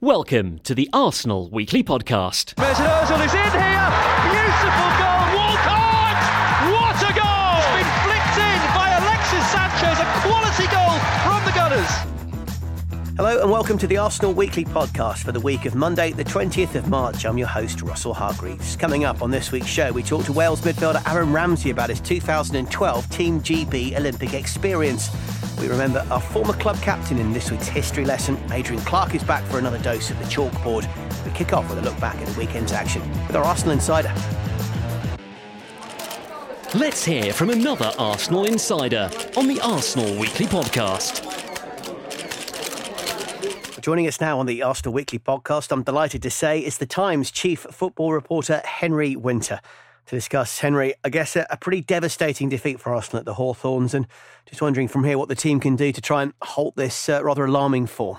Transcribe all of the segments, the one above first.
Welcome to the Arsenal Weekly Podcast. Mesut Ozil is in here. Beautiful goal. Walcott. What a goal! It's been flicked in by Alexis Sanchez. A quality goal from the Gunners. Hello and welcome to the Arsenal Weekly Podcast for the week of Monday, the 20th of March. I'm your host, Russell Hargreaves. Coming up on this week's show, we talk to Wales midfielder Aaron Ramsey about his 2012 Team GB Olympic experience. We remember our former club captain in this week's history lesson. Adrian Clarke is back for another dose of the chalkboard. We kick off with a look back at the weekend's action with our Arsenal insider. Let's hear from another Arsenal insider on the Arsenal Weekly Podcast. Joining us now on the Arsenal Weekly podcast, I'm delighted to say, is the Times chief football reporter Henry Winter. To discuss, Henry, I guess a, a pretty devastating defeat for Arsenal at the Hawthorns, and just wondering from here what the team can do to try and halt this uh, rather alarming form.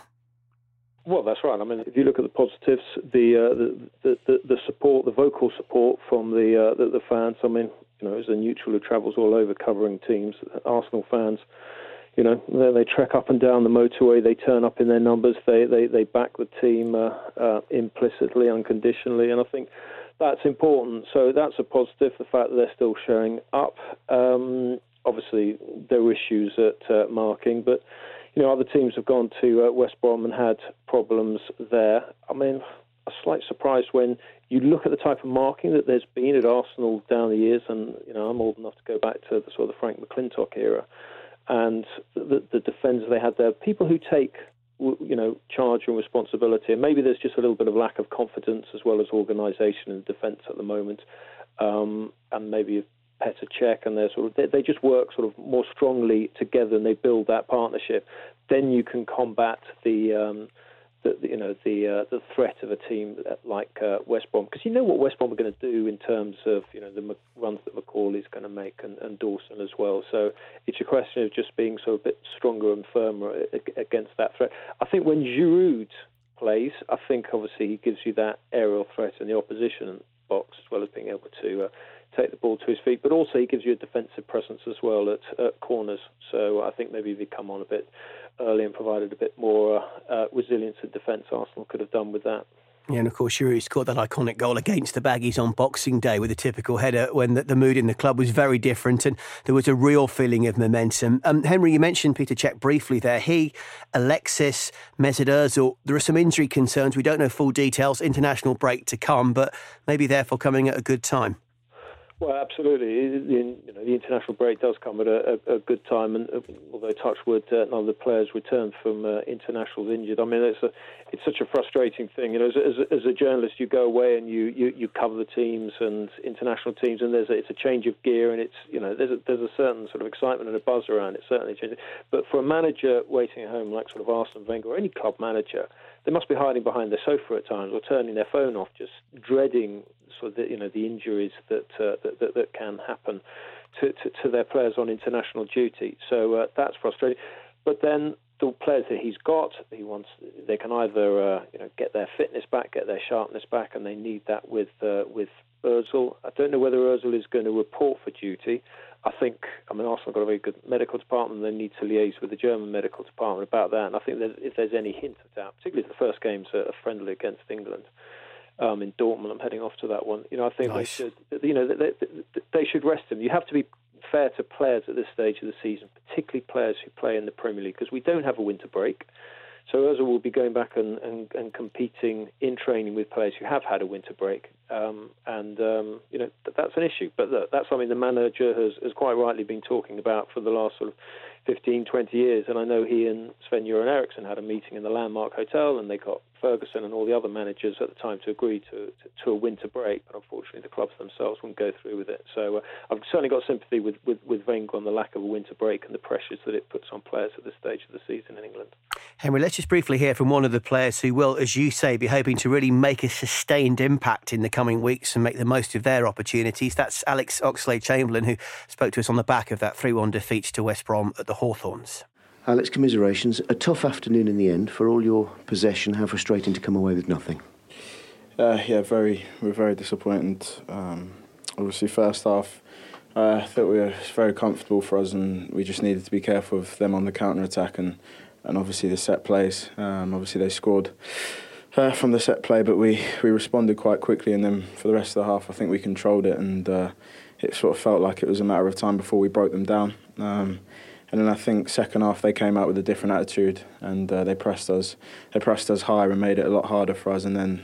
Well, that's right. I mean, if you look at the positives, the uh, the, the, the support, the vocal support from the, uh, the, the fans. I mean, you know, as a neutral who travels all over covering teams, Arsenal fans you know, they, they trek up and down the motorway. They turn up in their numbers. They they, they back the team uh, uh, implicitly, unconditionally, and I think that's important. So that's a positive. The fact that they're still showing up. Um, obviously, there were issues at uh, marking, but you know, other teams have gone to uh, West Brom and had problems there. I mean, a slight surprise when you look at the type of marking that there's been at Arsenal down the years, and you know, I'm old enough to go back to the sort of the Frank McLintock era and the, the defence they had there. People who take you know charge and responsibility, and maybe there's just a little bit of lack of confidence as well as organisation in defence at the moment, um, and maybe Petr Cech and they're sort of they, they, just work sort of more strongly together and they build that partnership. Then you can combat the um, the, you know the uh, the threat of a team like uh, West Brom because you know what West Brom are going to do in terms of you know the runs that McAuley is going to make and, and, Dawson as well. So it's a question of just being so a bit stronger and firmer against that threat. I think when Giroud plays, I think obviously he gives you that aerial threat in the opposition box as well as being able to. Uh, take the ball to his feet, but also he gives you a defensive presence as well at, at corners. So I think maybe if he come on a bit early and provided a bit more uh, resilience in defence, Arsenal could have done with that. Yeah, and of course, Giroud scored that iconic goal against the Baggies on Boxing Day with a typical header when the, the, mood in the club was very different and there was a real feeling of momentum. Um, Henry, you mentioned Peter Cech briefly there. He, Alexis, Mesut Ozil, there are some injury concerns. We don't know full details, international break to come, but maybe therefore coming at a good time. Well, absolutely. The, you know, the international break does come at a, a, a good time, and uh, although Touchwood, uh, none of the players returned from uh, internationals injured. I mean, it's a, it's such a frustrating thing. You know, as, as, as, a journalist, you go away and you, you, you cover the teams and international teams, and there's a, it's a change of gear, and it's you know, there's a, there's a certain sort of excitement and a buzz around it. Certainly, changes. But for a manager waiting at home, like sort of Arsene Wenger or any club manager, they must be hiding behind their sofa at times or turning their phone off, just dreading of the, you know the injuries that, uh, that, that, that can happen to, to, to, their players on international duty. So uh, that's frustrating. But then the players that he's got, he wants they can either uh, you know get their fitness back, get their sharpness back, and they need that with uh, with Özil. I don't know whether Özil is going to report for duty. I think, I mean, Arsenal got a very good medical department. They need to liaise with the German medical department about that. And I think that if there's any hint of that, particularly the first game's a friendly against England um, in Dortmund, I'm heading off to that one. You know, I think nice. they should, you know, they, they, they should rest him. You have to be fair to players at this stage of the season, particularly players who play in the Premier League, because we don't have a winter break. So Ozil will be going back and, and, and, competing in training with players who have had a winter break, um, and um, you know that's an issue. But that's something the manager has, has quite rightly been talking about for the last sort of 15, 20 years. And I know he and Sven Göran Eriksson had a meeting in the Landmark Hotel, and they got Ferguson and all the other managers at the time to agree to, to, to a winter break. But unfortunately, the clubs themselves wouldn't go through with it. So uh, I've certainly got sympathy with, with, with Wenger on the lack of a winter break and the pressures that it puts on players at this stage of the season in England. Henry, let's just briefly hear from one of the players who will, as you say, be hoping to really make a sustained impact in the coming weeks and make the most of their opportunities. That's Alex Oxlade Chamberlain, who spoke to us on the back of that 3 1 defeat to West Brom at the Hawthorns. Alex, commiserations. A tough afternoon in the end for all your possession. How frustrating to come away with nothing. Uh, yeah, very. We're very disappointed. Um, obviously, first half, uh, I thought we were very comfortable for us, and we just needed to be careful of them on the counter attack and and obviously the set plays. Um, obviously, they scored. Uh, from the set play, but we, we responded quite quickly, and then for the rest of the half, I think we controlled it, and uh, it sort of felt like it was a matter of time before we broke them down. Um, and then I think second half they came out with a different attitude and uh, they pressed us. They pressed us higher and made it a lot harder for us. And then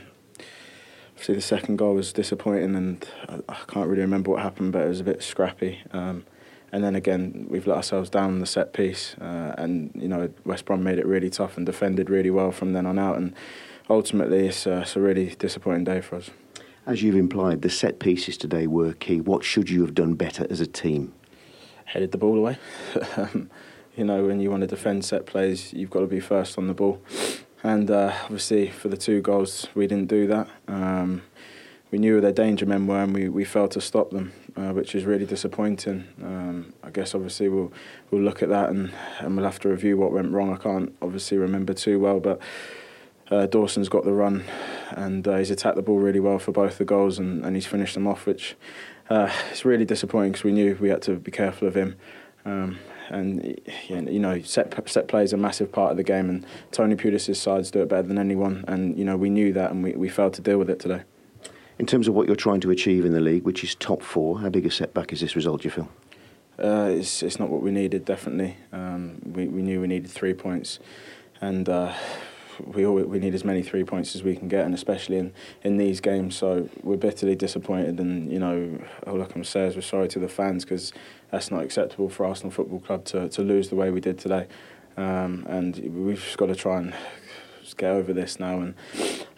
obviously the second goal was disappointing and I, I can't really remember what happened, but it was a bit scrappy. Um, and then again we've let ourselves down in the set piece. Uh, and you know West Brom made it really tough and defended really well from then on out. And ultimately it's, uh, it's a really disappointing day for us. As you've implied, the set pieces today were key. What should you have done better as a team? Headed the ball away. Um, you know, when you want to defend set plays, you've got to be first on the ball. And uh, obviously, for the two goals, we didn't do that. Um, we knew where their danger men were, and we, we failed to stop them, uh, which is really disappointing. Um, I guess obviously we'll we'll look at that and, and we'll have to review what went wrong. I can't obviously remember too well, but uh, Dawson's got the run, and uh, he's attacked the ball really well for both the goals, and, and he's finished them off, which uh, it's really disappointing because we knew we had to be careful of him. Um, and you know, set set play is a massive part of the game, and Tony Pulis' sides do it better than anyone. And you know, we knew that, and we, we failed to deal with it today. In terms of what you're trying to achieve in the league, which is top four, how big a setback is this result? Do you feel? Uh, it's it's not what we needed. Definitely, um, we we knew we needed three points, and. Uh, we all, we need as many three points as we can get, and especially in, in these games. So we're bitterly disappointed, and you know all I can say is we're sorry to the fans because that's not acceptable for Arsenal Football Club to, to lose the way we did today. Um, and we've just got to try and get over this now and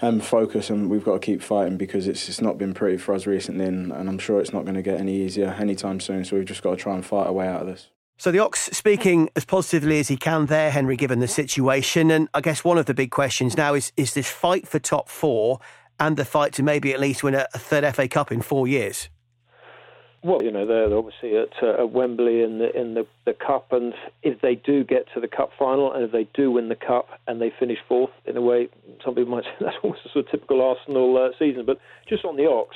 and focus, and we've got to keep fighting because it's it's not been pretty for us recently, and, and I'm sure it's not going to get any easier anytime soon. So we've just got to try and fight our way out of this. So the Ox speaking as positively as he can there, Henry, given the situation. And I guess one of the big questions now is is this fight for top four and the fight to maybe at least win a, a third FA Cup in four years? Well, you know, they're obviously at, uh, at Wembley in the in the, the cup, and if they do get to the cup final, and if they do win the cup and they finish fourth, in a way, some people might say that's almost a sort of typical Arsenal uh, season. But just on the Ox,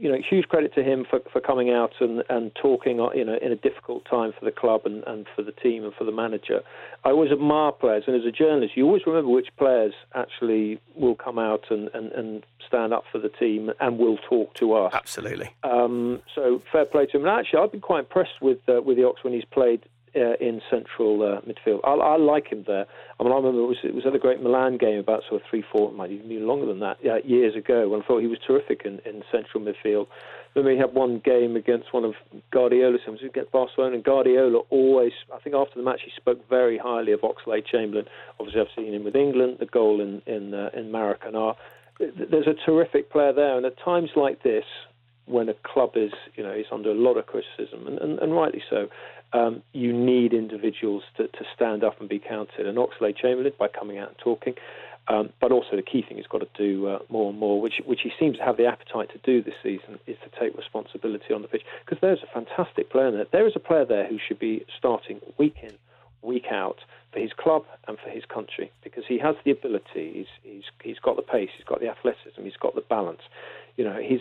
you know, huge credit to him for, for coming out and, and talking, uh, you know, in a difficult time for the club and, and for the team and for the manager. I always admire players, and as a journalist, you always remember which players actually will come out and, and, and stand up for the team and will talk to us. Absolutely. Um, so fair play to him. And actually, I've been quite impressed with uh, with the Ox when he's played uh, in central uh, midfield. I, I, like him there. I mean, I remember it was, it was at the great Milan game about sort of three, four, might even be longer than that, uh, years ago, when I thought he was terrific in, in central midfield. Then we had one game against one of Guardiola's teams against Barcelona, and Guardiola always, I think after the match, he spoke very highly of Oxlade Chamberlain. Obviously, I've seen him with England, the goal in in, uh, in Maracana. There's a terrific player there, and at times like this, when a club is, you know, is under a lot of criticism, and, and, and rightly so, um, you need individuals to, to stand up and be counted. And Oxlade Chamberlain, by coming out and talking, um, but also the key thing he's got to do uh, more and more, which which he seems to have the appetite to do this season, is to take responsibility on the pitch. Because there's a fantastic player there. There is a player there who should be starting week in, week out for his club and for his country because he has the ability. He's he's he's got the pace. He's got the athleticism. He's got the balance. You know, he's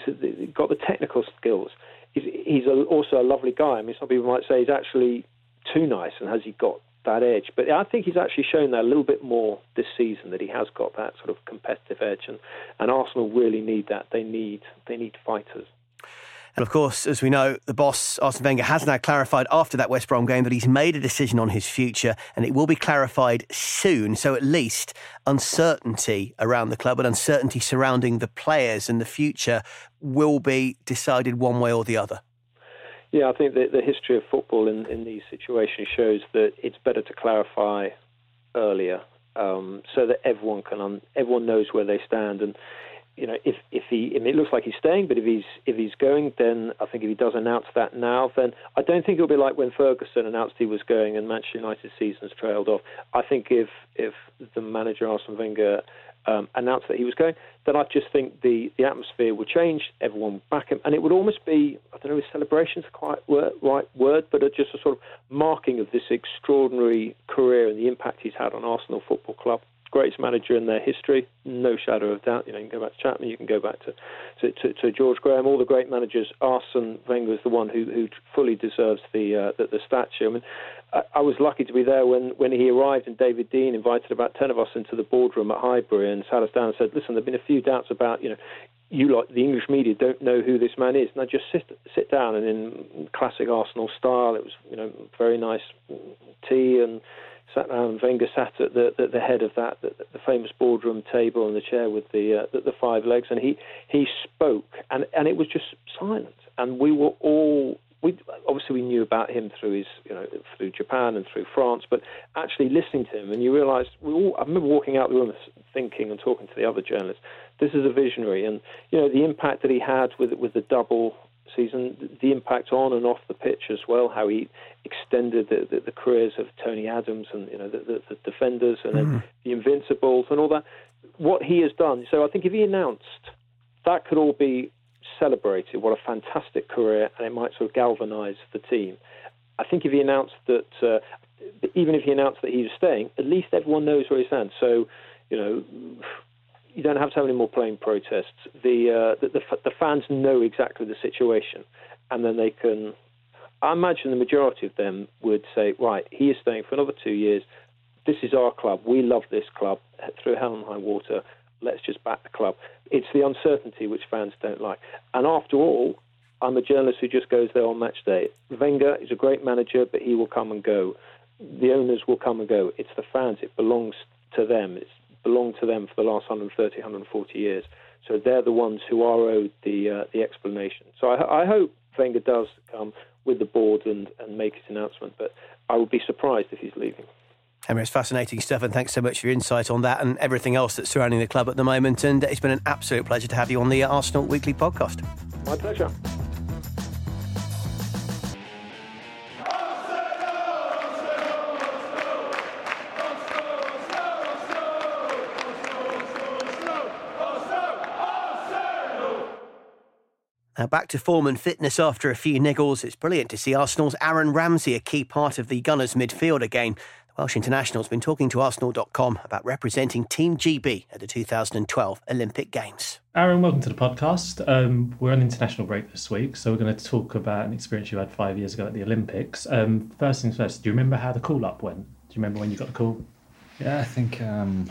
got the technical skills he's, he's a, also a lovely guy. I mean, some people might say he's actually too nice, and has he got that edge? But I think he's actually shown that a little bit more this season that he has got that sort of competitive edge, and, and Arsenal really need that. They need they need fighters. And of course, as we know, the boss, Arsene Wenger, has now clarified after that West Brom game that he's made a decision on his future and it will be clarified soon. So at least uncertainty around the club and uncertainty surrounding the players and the future will be decided one way or the other. Yeah, I think the history of football in, in these situations shows that it's better to clarify earlier um, so that everyone can everyone knows where they stand and you know, if if he, I mean, it looks like he's staying, but if he's if he's going, then I think if he does announce that now, then I don't think it'll be like when Ferguson announced he was going and Manchester United's seasons trailed off. I think if if the manager Arsene Wenger um, announced that he was going, then I just think the, the atmosphere would change. Everyone would back him, and it would almost be I don't know if celebration's quite word, right word, but just a sort of marking of this extraordinary career and the impact he's had on Arsenal Football Club greatest manager in their history, no shadow of doubt. You know, you can go back to Chapman, you can go back to to, to, to George Graham, all the great managers. Arsene Wenger is the one who, who fully deserves the, uh, the, the statue. I mean, I, I, was lucky to be there when, when he arrived, and David Dein invited about ten of us into the boardroom at Highbury and sat us down and said, "Listen, there've been a few doubts about you know." You like the English media don't know who this man is. Now just sit sit down and in classic Arsenal style, it was you know very nice tea and sat down. Wenger sat at the, the, the head of that, the, the, famous boardroom table and the chair with the, uh, the, the five legs, and he he spoke, and and it was just silent, and we were all. We, obviously we knew about him through his, you know, through Japan and through France, but actually listening to him, and you realise we all. I remember walking out the room thinking and talking to the other journalists. This is a visionary, and you know the impact that he had with with the double season, the impact on and off the pitch as well, how he extended the, the, the careers of Tony Adams and you know the, the, the defenders and mm. then the Invincibles and all that. What he has done. So I think if he announced that could all be celebrated. What a fantastic career, and it might sort of galvanise the team. I think if he announced that, uh, even if he announced that he was staying, at least everyone knows where he stands. So, you know, you don't have to have any more playing protests. The, uh, the, the, the fans know exactly the situation, and then they can. I imagine the majority of them would say, right, he is staying for another two years. This is our club. We love this club through hell and high water. Let's just back the club. It's the uncertainty which fans don't like. And after all, I'm a journalist who just goes there on match day. Wenger is a great manager, but he will come and go. The owners will come and go. It's the fans. It belongs to them. It's belonged to them for the last 130, 140 years. So they're the ones who are owed the uh, the explanation. So I, I, hope Wenger does come with the board and, and make his announcement, but I would be surprised if he's leaving. Henry, it's fascinating stuff, and thanks so much for your insight on that and everything else that's surrounding the club at the moment. And it's been an absolute pleasure to have you on the Arsenal Weekly podcast. My pleasure. Now back to form and fitness after a few niggles. It's brilliant to see Arsenal's Aaron Ramsey a key part of the Gunners midfield again. The Welsh international's been talking to Arsenal.com about representing Team GB at the 2012 Olympic Games. Aaron, welcome to the podcast. Um, we're on international break this week, so we're going to talk about an experience you had five years ago at the Olympics. Um, first things first, do you remember how the call up went? Do you remember when you got the call? Yeah, I think um,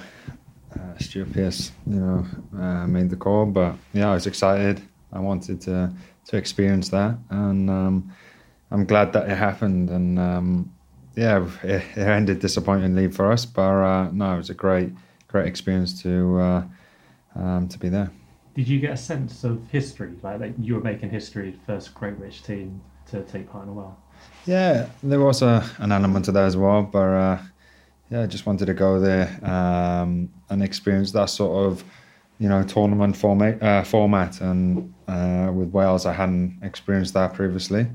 uh, Stuart Pearce, you know, uh, made the call, but yeah, I was excited. I wanted to to experience that, and um, I'm glad that it happened. And um, yeah, it, it, ended disappointingly for us, but uh, no, it was a great great experience to uh, um, to be there. Did you get a sense of history, like, like you were making history, first Great British team to take part in a while? Yeah, there was a, an element of that as well, but uh, yeah, I just wanted to go there um, and experience that sort of you know tournament format uh, format and uh, with Wales I hadn't experienced that previously.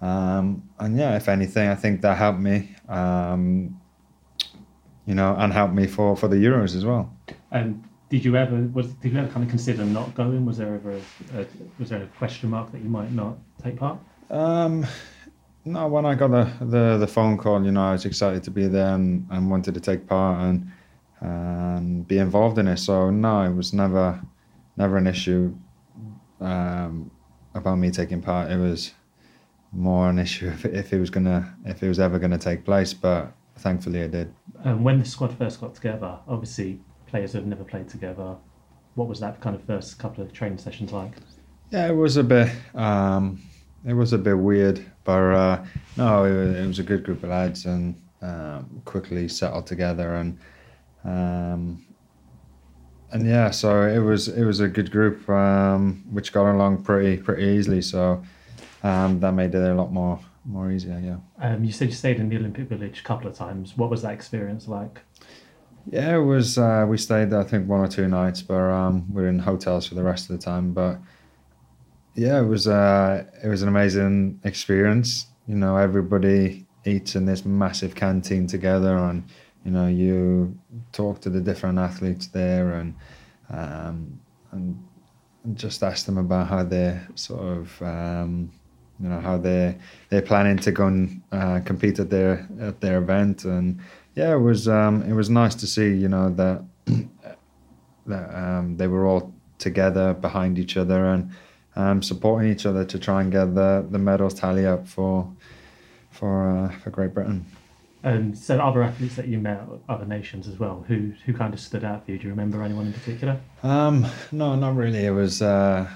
Um, and yeah if anything I think that helped me um, you know and helped me for for the Euros as well. And did you ever was did you ever kind of consider not going? Was there ever a, a was there a question mark that you might not take part? Um, no when I got the, the the phone call you know I was excited to be there and, and wanted to take part and and be involved in it. So no, it was never never an issue um, about me taking part. It was more an issue if, if it was gonna if it was ever gonna take place. But thankfully, it did. And when the squad first got together, obviously players who have never played together. What was that kind of first couple of training sessions like? Yeah, it was a bit. Um, it was a bit weird, but uh, no, it was, it was, a good group of lads and um, quickly settled together and um, and yeah, so it was it was a good group um, which got along pretty pretty easily. So um, that made it a lot more more easier. Yeah. Um, you said you stayed in the Olympic Village a couple of times. What was that experience like? Yeah, it was. Uh, we stayed there, I think one or two nights, but um, we are in hotels for the rest of the time. But yeah, it was. Uh, it was an amazing experience. You know, everybody eats in this massive canteen together, and you know, you talk to the different athletes there, and um, and just ask them about how they're sort of. Um, you know how they they're planning to go and uh, compete at their at their event and yeah, it was um, it was nice to see you know that that um, they were all together behind each other and um, supporting each other to try and get the the medals tally up for for uh, for Great Britain. And so, other athletes that you met, other nations as well, who who kind of stood out for you? Do you remember anyone in particular? Um, no, not really. It was, uh,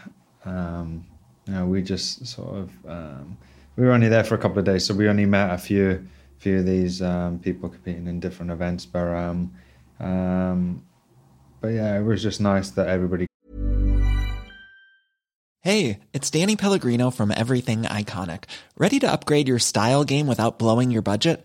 um, you know, we just sort of um, we were only there for a couple of days, so we only met a few few of these um, people competing in different events. But um, um, but yeah, it was just nice that everybody. Hey, it's Danny Pellegrino from Everything Iconic. Ready to upgrade your style game without blowing your budget?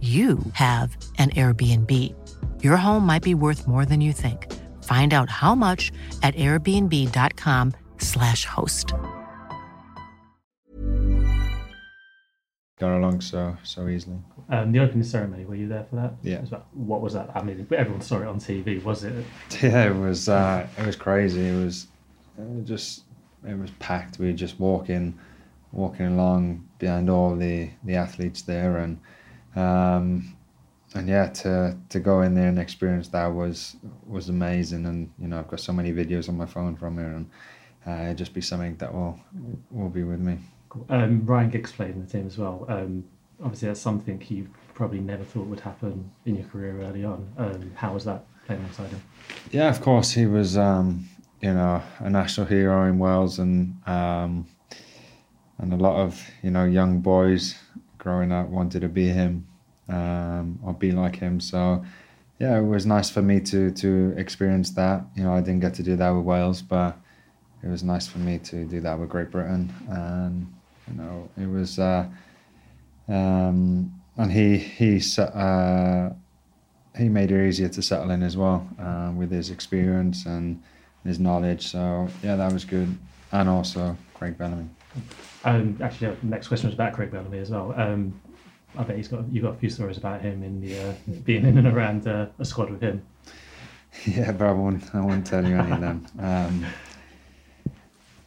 you have an Airbnb. Your home might be worth more than you think. Find out how much at airbnb.com/slash host. Got along so so easily. Um, the opening ceremony, were you there for that? Yeah. What was that? I mean, everyone saw it on TV. Was it? Yeah, it was. Uh, it was crazy. It was, it was just. It was packed. We were just walking, walking along behind all the the athletes there, and um, and yeah, to to go in there and experience that was was amazing. And you know, I've got so many videos on my phone from here, and uh, it'll just be something that will will be with me. Um, Ryan Giggs played in the team as well. Um, obviously, that's something you probably never thought would happen in your career early on. Um, how was that playing alongside him? Yeah, of course, he was. Um, you know, a national hero in Wales, and um, and a lot of you know young boys growing up wanted to be him um, or be like him. So yeah, it was nice for me to to experience that. You know, I didn't get to do that with Wales, but it was nice for me to do that with Great Britain, and you know, it was. Uh, um, and he he uh, he made it easier to settle in as well uh, with his experience and his knowledge. So yeah, that was good, and also Craig Bellamy. Um, actually, next question was about Craig Bellamy as well. Um, I bet he's got you got a few stories about him in the uh, being in and around uh, a squad with him. Yeah, but I won't. I won't tell you any of them. Um,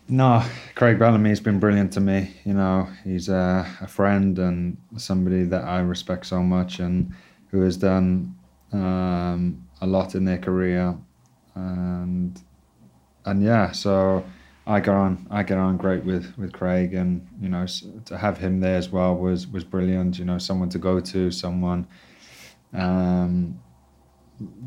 no, Craig Bellamy's been brilliant to me. You know, he's a, a, friend and somebody that I respect so much, and who has done um, a lot in their career, and and yeah, so I got on I get on great with with Craig, and you know to have him there as well was was brilliant. You know, someone to go to, someone. Um,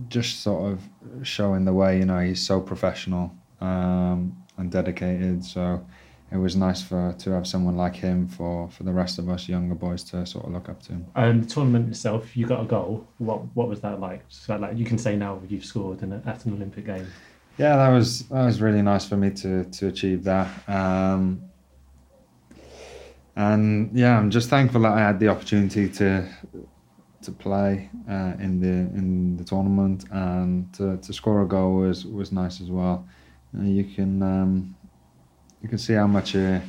just sort of showing the way, you know, he's so professional um, and dedicated. So it was nice for to have someone like him for, for the rest of us younger boys to sort of look up to. Um, the tournament itself, you got a goal. What what was that like? So like you can say now you've scored in at an Olympic game. Yeah, that was that was really nice for me to to achieve that. Um, and yeah, I'm just thankful that I had the opportunity to to play uh, in the in the tournament and to, to score a goal was was nice as well. You can um, you can see how much uh,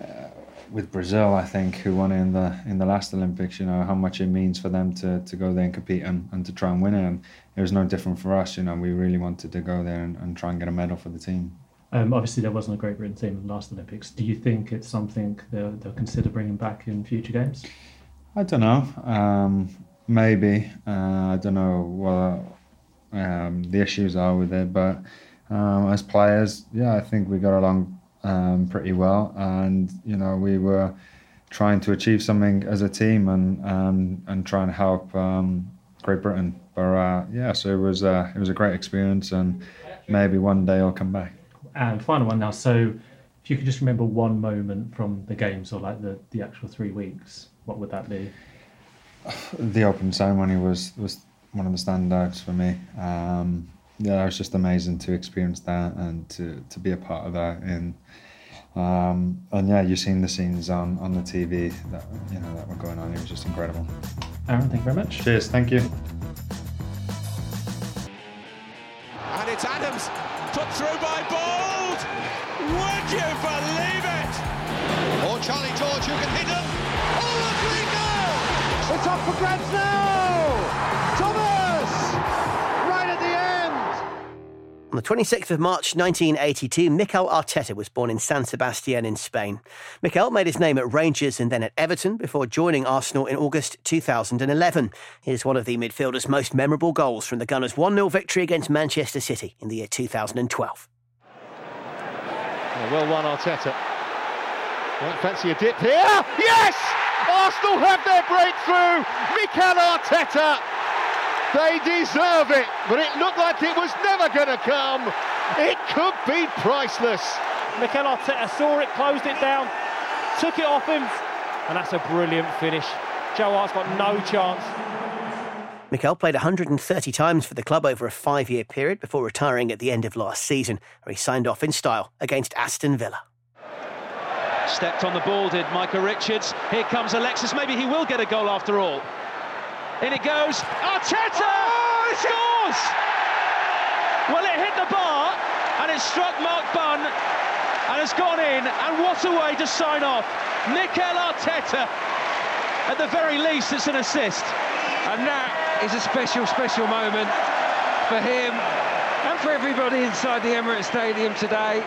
uh, with Brazil, I think, who won in the in the last Olympics. You know how much it means for them to, to go there and compete and, and to try and win it. And it was no different for us. You know, we really wanted to go there and, and try and get a medal for the team. Um, obviously, there wasn't a Great Britain team in the last Olympics. Do you think it's something they'll, they'll consider bringing back in future games? I don't know. Um, maybe. Uh, I don't know what um, the issues are with it, but um, as players, yeah, I think we got along um, pretty well, and you know we were trying to achieve something as a team and um, and try and help um, Great Britain. But uh, yeah, so it was uh, it was a great experience, and maybe one day I'll come back. And final one now. So, if you could just remember one moment from the games or like the the actual three weeks, what would that be? The open ceremony was was one of the standouts for me. Um, yeah, it was just amazing to experience that and to, to be a part of that. And um, and yeah, you've seen the scenes on, on the TV that you know that were going on. It was just incredible. Aaron, thank you very much. Cheers, thank you. And it's Adams put through by Bould. Would you believe it? Or Charlie George who can hit him. Oh, a free goal! It's up for grabs now. The 26th of March 1982, Mikel Arteta was born in San Sebastian in Spain. Mikel made his name at Rangers and then at Everton before joining Arsenal in August 2011. Here's one of the midfielder's most memorable goals from the Gunners' 1 0 victory against Manchester City in the year 2012. well won, Arteta. Don't fancy a dip here. Yes! Arsenal have their breakthrough. Mikel Arteta they deserve it, but it looked like it was never going to come. It could be priceless. Mikel Arteta saw it, closed it down, took it off him, and that's a brilliant finish. Joe Hart's got no chance. Mikel played 130 times for the club over a five year period before retiring at the end of last season, where he signed off in style against Aston Villa. Stepped on the ball, did Micah Richards. Here comes Alexis. Maybe he will get a goal after all. In it goes. Arteta oh, scores! Well, it hit the bar and it struck Mark Bunn and has gone in. And what a way to sign off. Mikel Arteta. At the very least, it's an assist. And that is a special, special moment for him and for everybody inside the Emirates Stadium today.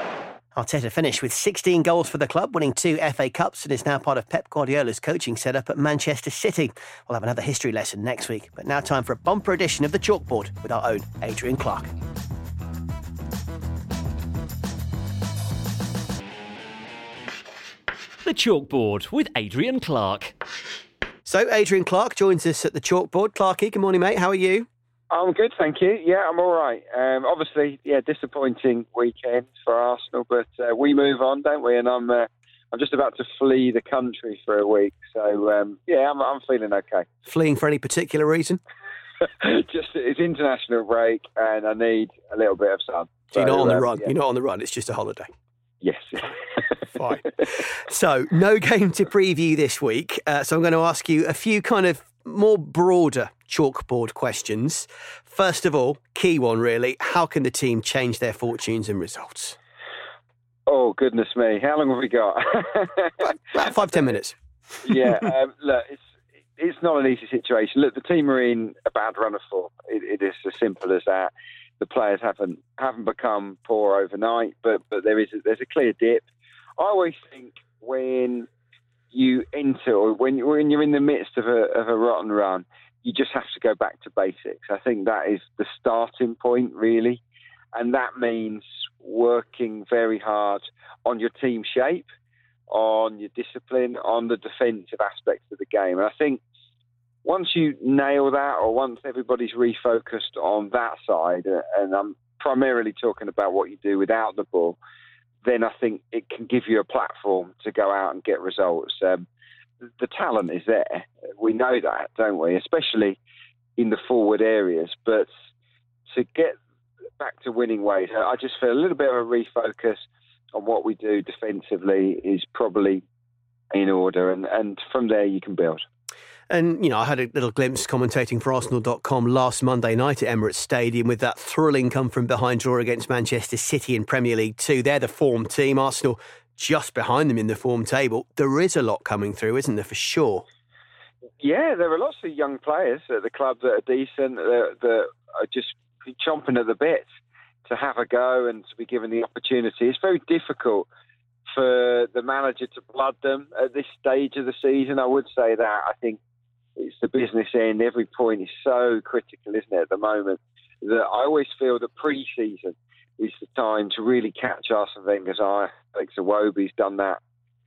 Arteta finished with 16 goals for the club, winning two FA Cups, and is now part of Pep Guardiola's coaching setup at Manchester City. We'll have another history lesson next week, but now time for a bumper edition of the Chalkboard with our own Adrian Clarke. The Chalkboard with Adrian Clarke. So, Adrian Clarke joins us at the Chalkboard. Clarkey, good morning, mate. How are you? I'm good, thank you. Yeah, I'm all right. Um, obviously, yeah, disappointing weekend for Arsenal, but uh, we move on, don't we? And I'm, uh, I'm just about to flee the country for a week, so um, yeah, I'm, I'm feeling okay. Fleeing for any particular reason? just it's international break, and I need a little bit of sun. So, you're not on the um, run. yeah. You're not on the run. It's just a holiday. Yes. Fine. So, no game to preview this week. Uh, so, I'm going to ask you a few kind of more broader chalkboard questions. First of all, key one really how can the team change their fortunes and results? Oh goodness me! How long have we got? About five ten minutes. yeah, um, look, it's it's not an easy situation. Look, the team are in a bad run of form. It, it is as simple as that. The players haven't haven't become poor overnight, but but there is a, there's a clear dip. I always think when you enter or when when you're in the midst of a of a rotten run, you just have to go back to basics. I think that is the starting point really, and that means working very hard on your team shape, on your discipline, on the defensive aspects of the game. And I think once you nail that, or once everybody's refocused on that side, and I'm primarily talking about what you do without the ball, then I think it can give you a platform to go out and get results. Um, the talent is there. We know that, don't we? Especially in the forward areas. But to get back to winning ways, I just feel a little bit of a refocus on what we do defensively is probably in order, and, and from there you can build. And, you know, I had a little glimpse commentating for Arsenal.com last Monday night at Emirates Stadium with that thrilling come from behind draw against Manchester City in Premier League 2. They're the form team. Arsenal just behind them in the form table. There is a lot coming through, isn't there, for sure? Yeah, there are lots of young players at the club that are decent, that, that are just chomping at the bit to have a go and to be given the opportunity. It's very difficult for the manager to blood them at this stage of the season. I would say that. I think it's the business end. Every point is so critical, isn't it, at the moment, that I always feel that pre season is the time to really catch Arsene Wenger's eye. Alex Iwobi's done that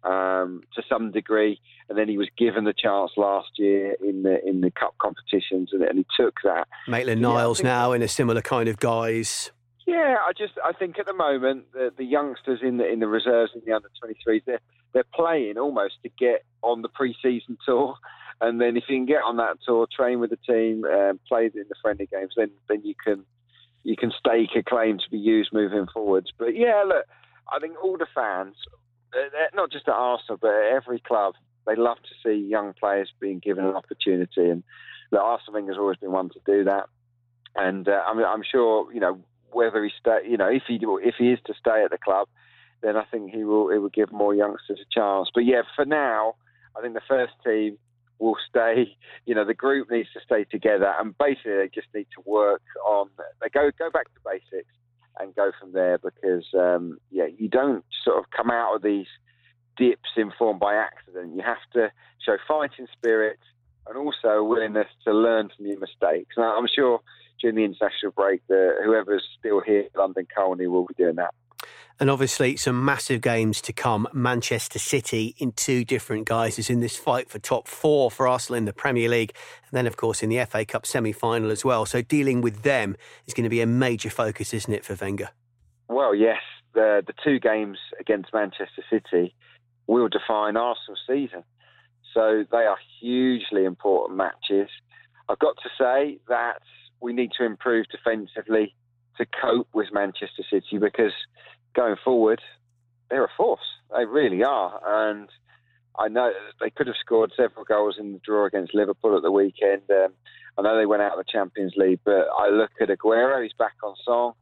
um, to some degree, and then he was given the chance last year in the in the cup competitions, and, and he took that. Maitland Niles yeah, now in a similar kind of guise. Yeah, I just I think at the moment the, the youngsters in the in the reserves in the under 23s they're they're playing almost to get on the pre-season tour, and then if you can get on that tour, train with the team, um, play in the friendly games, then then you can you can stake a claim to be used moving forwards. But yeah, look, I think all the fans, uh, not just at Arsenal, but at every club, they love to see young players being given an opportunity, and the Arsene Wenger's always been one to do that. And uh, I mean, I'm sure you know whether he stay, you know, if he if he is to stay at the club, then I think he will it will give more youngsters a chance. But yeah, for now, I think the first team will stay. You know, the group needs to stay together, and basically they just need to work on. They go go back to basics and go from there because um, yeah, you don't sort of come out of these dips informed by accident. You have to show fighting spirit and also a willingness to learn from your mistakes. And I'm sure during the international break, that whoever's still here London Colney will be doing that. And obviously, some massive games to come. Manchester City in two different guises in this fight for top four for Arsenal in the Premier League. And then, of course, in the FA Cup semi final as well. So, dealing with them is going to be a major focus, isn't it, for Wenger? Well, yes. The, the two games against Manchester City will define Arsenal's season. So, they are hugely important matches. I've got to say that we need to improve defensively to cope with Manchester City because going forward, they're a force. They really are. And I know they could have scored several goals in the draw against Liverpool at the weekend. Um, I know they went out of the Champions League, but I look at Aguero, he's back on song.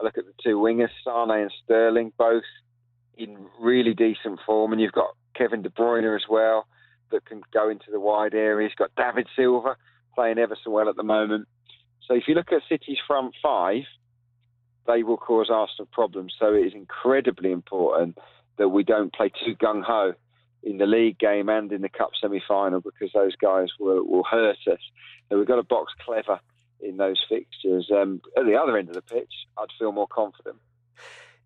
I look at the two wingers, Sane and Sterling, both in really decent form. And you've got Kevin De Bruyne as well that can go into the wide areas. You've got David Silva playing ever so well at the moment. So if you look at City's front five, they will cause Arsenal problems. So it is incredibly important that we don't play too gung ho in the league game and in the cup semi final because those guys will, will hurt us. So we've got to box clever in those fixtures. Um, at the other end of the pitch, I'd feel more confident.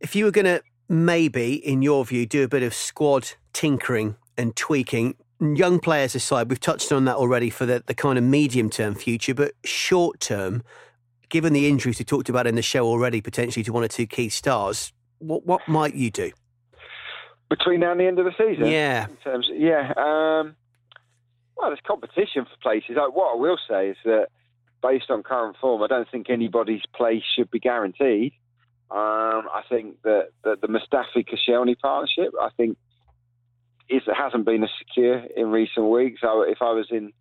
If you were going to maybe, in your view, do a bit of squad tinkering and tweaking, young players aside, we've touched on that already for the, the kind of medium term future, but short term, given the injuries we talked about in the show already, potentially to one or two key stars, what what might you do? Between now and the end of the season? Yeah. In terms yeah. Um, well, there's competition for places. What I will say is that based on current form, I don't think anybody's place should be guaranteed. Um, I think that, that the Mustafi Koscielny partnership, I think is, hasn't been as secure in recent weeks. So if I was in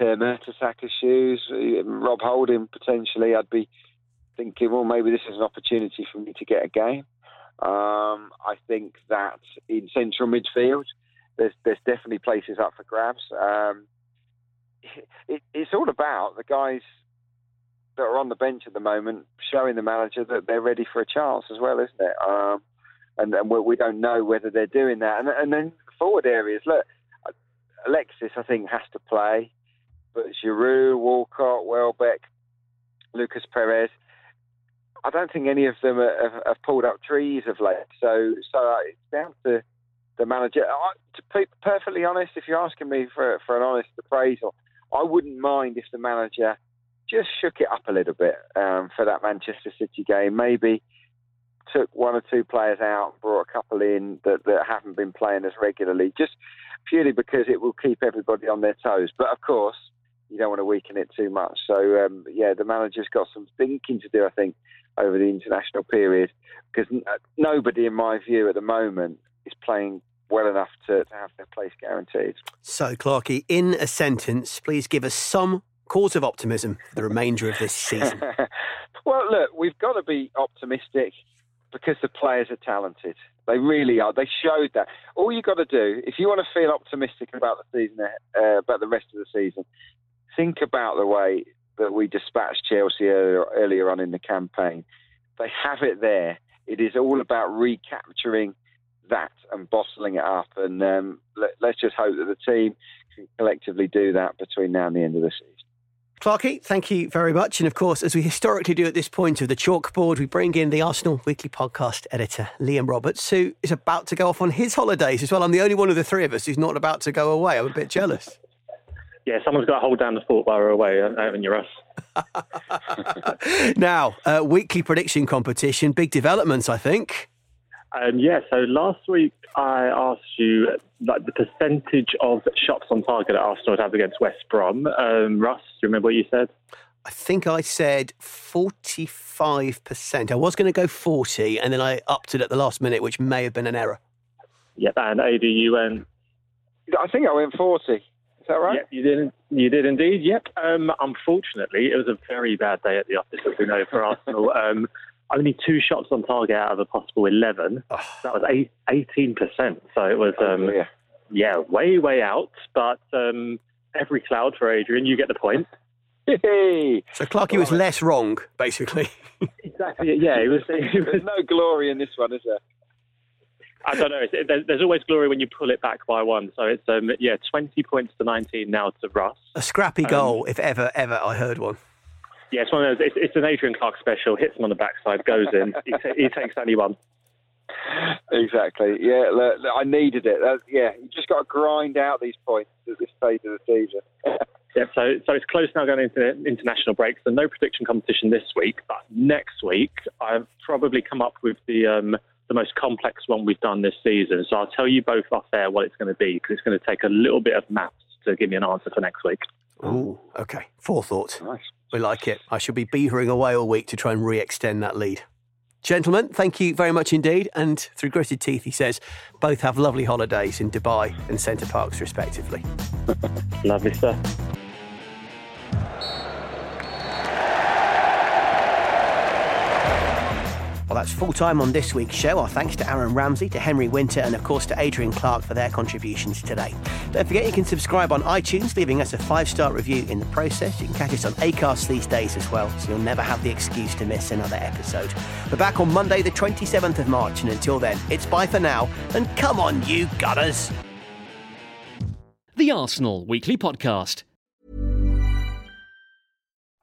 Per Mertesacker's shoes, Rob Holding potentially, I'd be thinking, well, maybe this is an opportunity for me to get a game. Um, I think that in central midfield, there's there's definitely places up for grabs. Um, it, it's all about the guys that are on the bench at the moment showing the manager that they're ready for a chance as well, isn't it? Um, and, and we don't know whether they're doing that. And, and then forward areas, look, Alexis, I think, has to play, but Giroud, Walcott, Welbeck, Lucas Perez, I don't think any of them have, have pulled up trees of late. So, so it's down to the manager. I, to be perfectly honest, if you're asking me for for an honest appraisal, I wouldn't mind if the manager just shook it up a little bit um, for that Manchester City game. Maybe took one or two players out, brought a couple in that, that haven't been playing as regularly, just purely because it will keep everybody on their toes. But of course, you don't want to weaken it too much. So um, yeah, the manager's got some thinking to do, I think, over the international period, because n- nobody, in my view, at the moment is playing well enough to, to have their place guaranteed. So, Clarky, in a sentence, please give us some cause of optimism for the remainder of this season. well, look, we've got to be optimistic because the players are talented. They really are. They showed that. All you've got to do, if you want to feel optimistic about the season, uh, about the rest of the season, think about the way that we dispatched Chelsea earlier, earlier on in the campaign. They have it there. It is all about recapturing that and bottling it up. And um, let, let's just hope that the team can collectively do that between now and the end of the season. Clarky, thank you very much. And of course, as we historically do at this point of the chalkboard, we bring in the Arsenal Weekly Podcast editor, Liam Roberts, who is about to go off on his holidays as well. I'm the only one of the three of us who's not about to go away. I'm a bit jealous. Yeah, someone's got to hold down the fort while we're away, haven't you, Russ? now, uh, weekly prediction competition, big developments, I think. Um, yeah, so last week I asked you like the percentage of shots on target that Arsenal would have against West Brom. Um, Russ, do you remember what you said? I think I said 45%. I was going to go 40, and then I upped it at the last minute, which may have been an error. Yep, and ADUN. I think I went 40. Is that right? Yep, you did. You did indeed. Yep. Um, unfortunately, it was a very bad day at the office, as we know, for Arsenal. Um, only two shots on target out of a possible 11. Oh. That was 18%. So it was, um, oh, yeah. yeah, way, way out. But um, every cloud for Adrian. You get the point. Hey. So Clarky was less wrong, basically. exactly. Yeah, it was, it was. There's no glory in this one, is there? I don't know. There's, there's always glory when you pull it back by one. So it's um, yeah, 20 points to 19 now to Russ. A scrappy goal, if ever, ever I heard one. Yeah, it's one of those. It's, it's an Adrian Clark special. Hits him on the backside, goes in. he, t- he takes only one. Exactly. Yeah, look, look, I needed it. Uh, yeah, you just got to grind out these points at this stage of the season. yeah, so so it's close now going into international breaks. So no prediction competition this week, but next week I've probably come up with the um, the most complex one we've done this season. So I'll tell you both off air what it's going to be because it's going to take a little bit of maths to give me an answer for next week. Oh, okay. Forethought. Nice. We like it. I shall be beavering away all week to try and re extend that lead. Gentlemen, thank you very much indeed. And through gritted teeth, he says, both have lovely holidays in Dubai and Center Parcs, respectively. lovely stuff. Well, that's full time on this week's show. Our thanks to Aaron Ramsey, to Henry Winter, and of course to Adrian Clark for their contributions today. Don't forget you can subscribe on iTunes, leaving us a five star review in the process. You can catch us on Acast these days as well, so you'll never have the excuse to miss another episode. We're back on Monday, the 27th of March, and until then, it's bye for now, and come on, you gunners! The Arsenal Weekly Podcast.